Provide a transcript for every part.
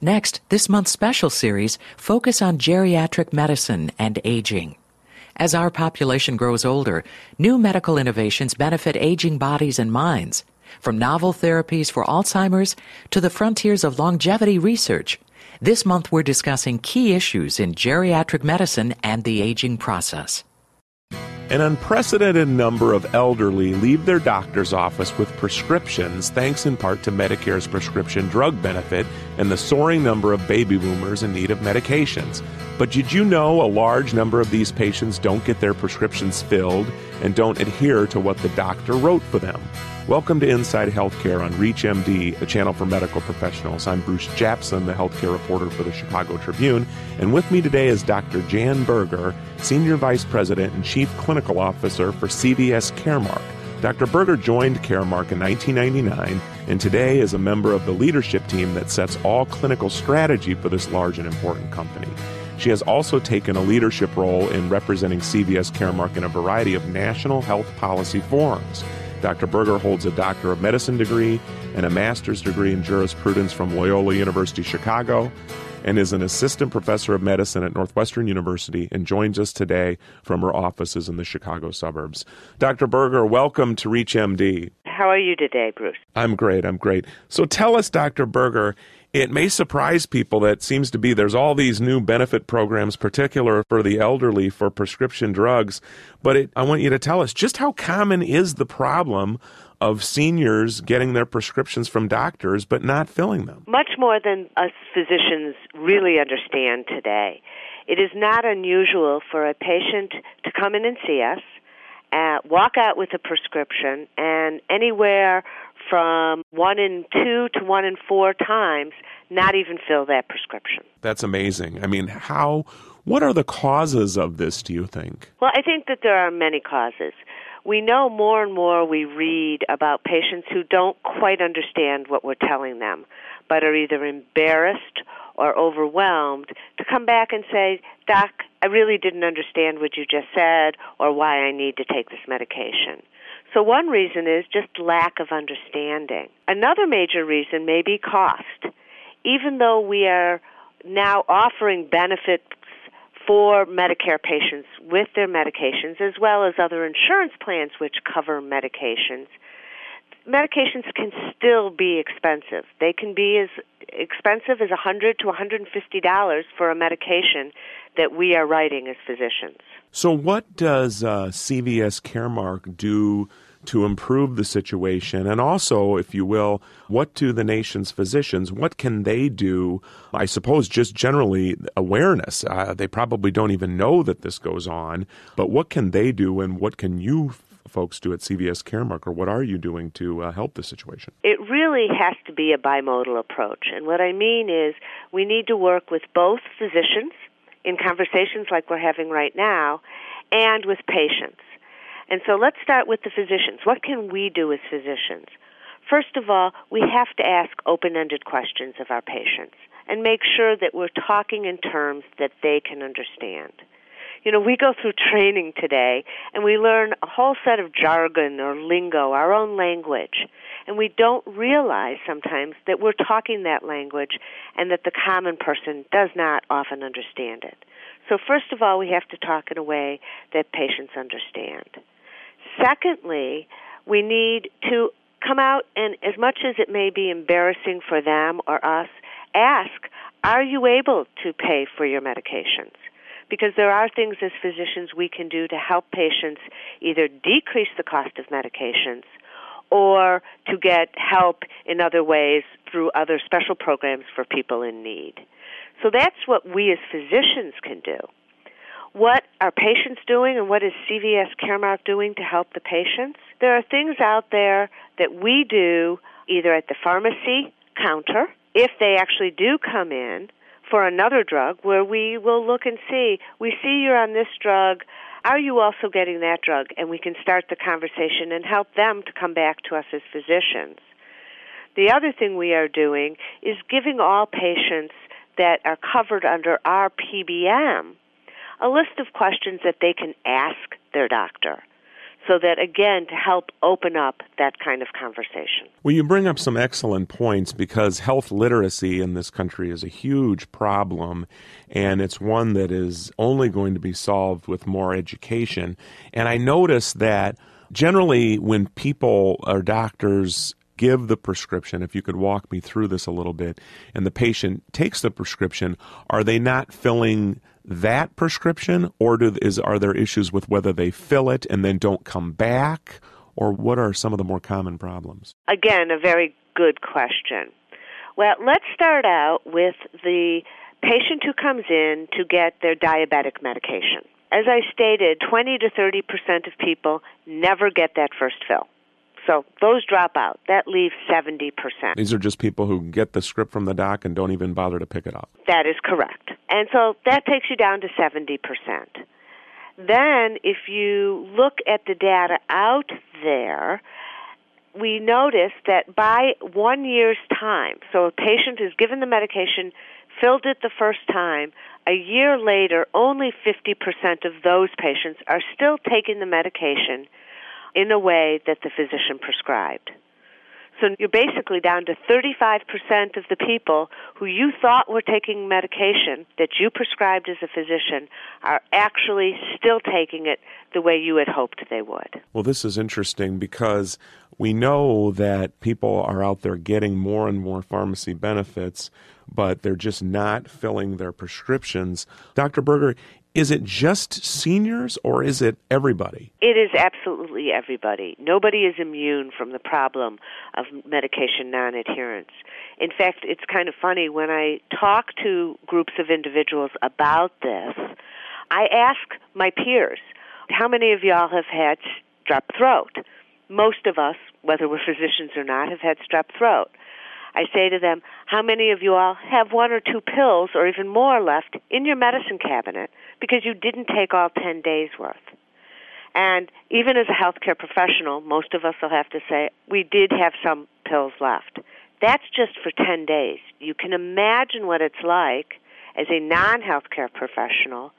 Next, this month's special series focus on geriatric medicine and aging. As our population grows older, new medical innovations benefit aging bodies and minds. From novel therapies for Alzheimer's to the frontiers of longevity research, this month we're discussing key issues in geriatric medicine and the aging process. An unprecedented number of elderly leave their doctor's office with prescriptions thanks in part to Medicare's prescription drug benefit and the soaring number of baby boomers in need of medications. But did you know a large number of these patients don't get their prescriptions filled and don't adhere to what the doctor wrote for them? Welcome to Inside Healthcare on ReachMD, a channel for medical professionals. I'm Bruce Japsen, the healthcare reporter for the Chicago Tribune, and with me today is Dr. Jan Berger, Senior Vice President and Chief Clinical Officer for CVS Caremark. Dr. Berger joined Caremark in 1999 and today is a member of the leadership team that sets all clinical strategy for this large and important company. She has also taken a leadership role in representing CVS Caremark in a variety of national health policy forums. Dr. Berger holds a Doctor of Medicine degree and a master's degree in jurisprudence from Loyola University Chicago and is an assistant professor of medicine at Northwestern University and joins us today from her offices in the Chicago suburbs. Dr. Berger, welcome to ReachMD. How are you today, Bruce? I'm great. I'm great. So tell us, Dr. Berger, it may surprise people that seems to be there's all these new benefit programs, particular for the elderly for prescription drugs. But it, I want you to tell us just how common is the problem of seniors getting their prescriptions from doctors but not filling them? Much more than us physicians really understand today. It is not unusual for a patient to come in and see us, uh, walk out with a prescription, and anywhere from one in two to one in four times not even fill that prescription. That's amazing. I mean, how, what are the causes of this, do you think? Well, I think that there are many causes. We know more and more we read about patients who don't quite understand what we're telling them, but are either embarrassed or overwhelmed to come back and say, Doc, I really didn't understand what you just said or why I need to take this medication. So one reason is just lack of understanding. Another major reason may be cost. Even though we are now offering benefits for Medicare patients with their medications, as well as other insurance plans which cover medications, medications can still be expensive. They can be as expensive as 100 to 150 dollars for a medication that we are writing as physicians. So, what does uh, CVS Caremark do to improve the situation? And also, if you will, what do the nation's physicians, what can they do? I suppose just generally awareness. Uh, they probably don't even know that this goes on, but what can they do and what can you folks do at CVS Caremark, or what are you doing to uh, help the situation? It really has to be a bimodal approach. And what I mean is we need to work with both physicians in conversations like we're having right now and with patients. And so let's start with the physicians. What can we do as physicians? First of all, we have to ask open ended questions of our patients and make sure that we're talking in terms that they can understand. You know, we go through training today and we learn a whole set of jargon or lingo, our own language. And we don't realize sometimes that we're talking that language and that the common person does not often understand it. So, first of all, we have to talk in a way that patients understand. Secondly, we need to come out and, as much as it may be embarrassing for them or us, ask, are you able to pay for your medications? Because there are things as physicians we can do to help patients either decrease the cost of medications or to get help in other ways through other special programs for people in need. So that's what we as physicians can do what are patients doing and what is CVS Caremark doing to help the patients? There are things out there that we do either at the pharmacy counter, if they actually do come in for another drug, where we will look and see, we see you're on this drug, are you also getting that drug? And we can start the conversation and help them to come back to us as physicians. The other thing we are doing is giving all patients that are covered under our PBM a list of questions that they can ask their doctor. So that again to help open up that kind of conversation. Well, you bring up some excellent points because health literacy in this country is a huge problem and it's one that is only going to be solved with more education. And I notice that generally when people or doctors give the prescription, if you could walk me through this a little bit, and the patient takes the prescription, are they not filling that prescription, or do, is, are there issues with whether they fill it and then don't come back, or what are some of the more common problems? Again, a very good question. Well, let's start out with the patient who comes in to get their diabetic medication. As I stated, 20 to 30 percent of people never get that first fill. So those drop out. That leaves 70%. These are just people who get the script from the doc and don't even bother to pick it up. That is correct. And so that takes you down to 70%. Then, if you look at the data out there, we notice that by one year's time, so a patient is given the medication, filled it the first time, a year later, only 50% of those patients are still taking the medication in a way that the physician prescribed. So you're basically down to 35% of the people who you thought were taking medication that you prescribed as a physician are actually still taking it the way you had hoped they would. Well, this is interesting because we know that people are out there getting more and more pharmacy benefits, but they're just not filling their prescriptions. Dr. Berger, is it just seniors or is it everybody? It is absolutely everybody. Nobody is immune from the problem of medication non adherence. In fact, it's kind of funny when I talk to groups of individuals about this, I ask my peers, how many of y'all have had strep throat? Most of us, whether we're physicians or not, have had strep throat. I say to them, How many of you all have one or two pills or even more left in your medicine cabinet because you didn't take all 10 days worth? And even as a healthcare professional, most of us will have to say, We did have some pills left. That's just for 10 days. You can imagine what it's like as a non healthcare professional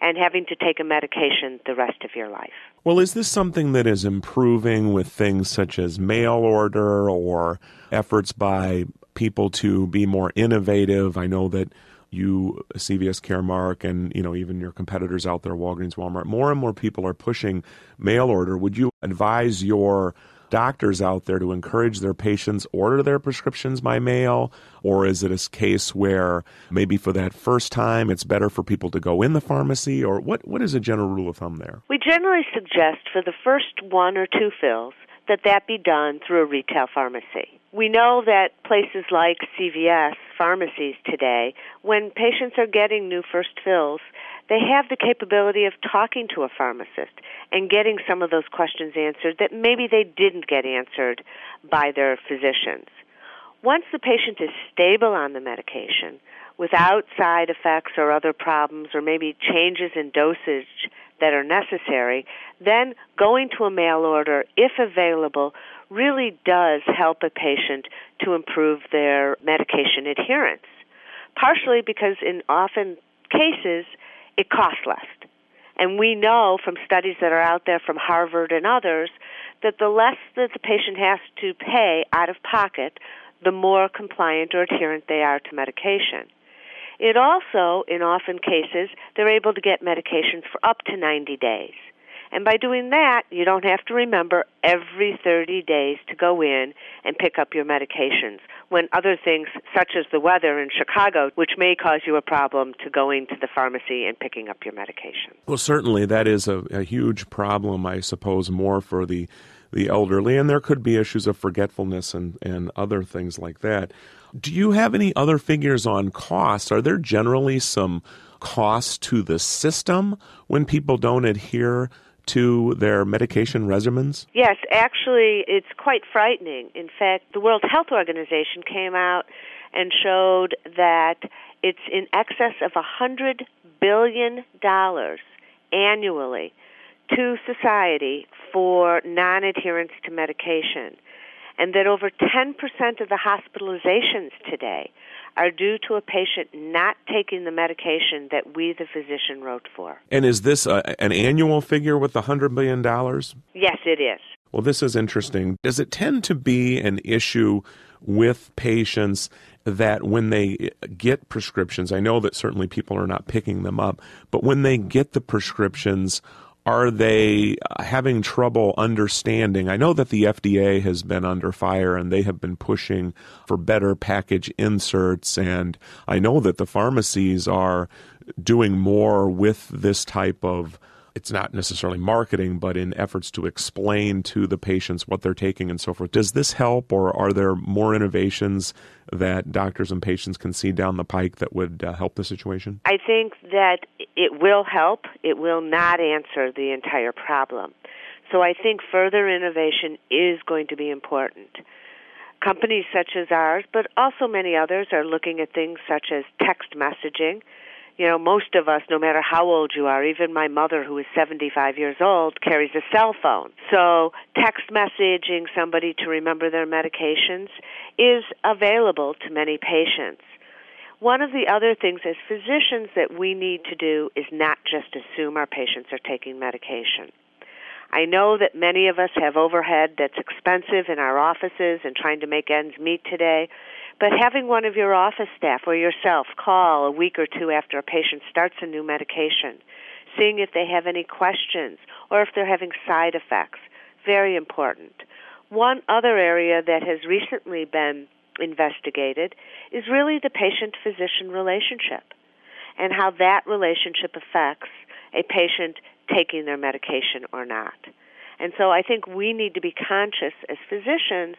and having to take a medication the rest of your life. Well, is this something that is improving with things such as mail order or efforts by people to be more innovative? I know that you, CVS Caremark, and you know even your competitors out there, Walgreens, Walmart, more and more people are pushing mail order. Would you advise your doctors out there to encourage their patients order their prescriptions by mail? Or is it a case where maybe for that first time it's better for people to go in the pharmacy? Or what what is a general rule of thumb there? We generally suggest for the first one or two fills that that be done through a retail pharmacy we know that places like CVS pharmacies today when patients are getting new first fills they have the capability of talking to a pharmacist and getting some of those questions answered that maybe they didn't get answered by their physicians. Once the patient is stable on the medication, without side effects or other problems or maybe changes in dosage that are necessary, then going to a mail order, if available, really does help a patient to improve their medication adherence. Partially because in often cases, it costs less. And we know from studies that are out there from Harvard and others that the less that the patient has to pay out of pocket, the more compliant or adherent they are to medication. It also, in often cases, they're able to get medications for up to 90 days. And by doing that, you don't have to remember every 30 days to go in and pick up your medications. When other things, such as the weather in Chicago, which may cause you a problem to going to the pharmacy and picking up your medication. Well, certainly that is a, a huge problem, I suppose, more for the the elderly, and there could be issues of forgetfulness and, and other things like that. Do you have any other figures on costs? Are there generally some costs to the system when people don't adhere to their medication regimens? Yes, actually, it's quite frightening. In fact, the World Health Organization came out and showed that it's in excess of a $100 billion annually to society for non adherence to medication. And that over 10% of the hospitalizations today are due to a patient not taking the medication that we, the physician, wrote for. And is this a, an annual figure with the $100 million? Yes, it is. Well, this is interesting. Does it tend to be an issue with patients that when they get prescriptions, I know that certainly people are not picking them up, but when they get the prescriptions, are they uh, having trouble understanding? I know that the FDA has been under fire and they have been pushing for better package inserts, and I know that the pharmacies are doing more with this type of it's not necessarily marketing, but in efforts to explain to the patients what they're taking and so forth. Does this help, or are there more innovations that doctors and patients can see down the pike that would uh, help the situation? I think that it will help. It will not answer the entire problem. So I think further innovation is going to be important. Companies such as ours, but also many others, are looking at things such as text messaging you know, most of us, no matter how old you are, even my mother, who is 75 years old, carries a cell phone. So text messaging somebody to remember their medications is available to many patients. One of the other things as physicians that we need to do is not just assume our patients are taking medication. I know that many of us have overhead that's expensive in our offices and trying to make ends meet today. But having one of your office staff or yourself call a week or two after a patient starts a new medication, seeing if they have any questions or if they're having side effects, very important. One other area that has recently been investigated is really the patient physician relationship and how that relationship affects a patient taking their medication or not. And so I think we need to be conscious as physicians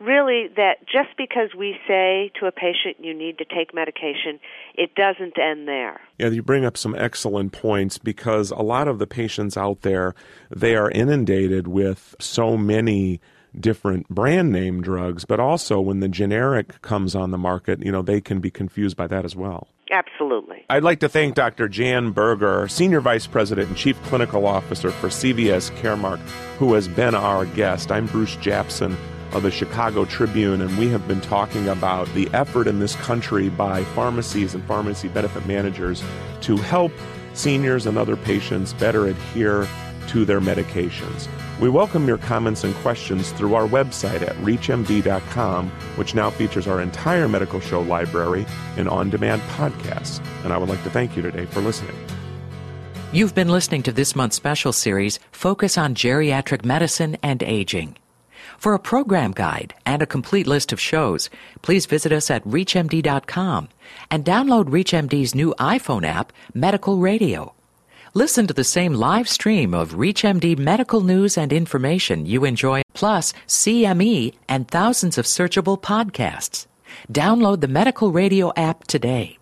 really that just because we say to a patient you need to take medication, it doesn't end there. Yeah, you bring up some excellent points because a lot of the patients out there, they are inundated with so many different brand name drugs, but also when the generic comes on the market, you know, they can be confused by that as well. Absolutely. I'd like to thank Dr. Jan Berger, Senior Vice President and Chief Clinical Officer for CVS Caremark, who has been our guest. I'm Bruce Japsen of the Chicago Tribune, and we have been talking about the effort in this country by pharmacies and pharmacy benefit managers to help seniors and other patients better adhere to their medications. We welcome your comments and questions through our website at reachmd.com, which now features our entire medical show library and on demand podcasts. And I would like to thank you today for listening. You've been listening to this month's special series, Focus on Geriatric Medicine and Aging. For a program guide and a complete list of shows, please visit us at ReachMD.com and download ReachMD's new iPhone app, Medical Radio. Listen to the same live stream of ReachMD medical news and information you enjoy, plus CME and thousands of searchable podcasts. Download the Medical Radio app today.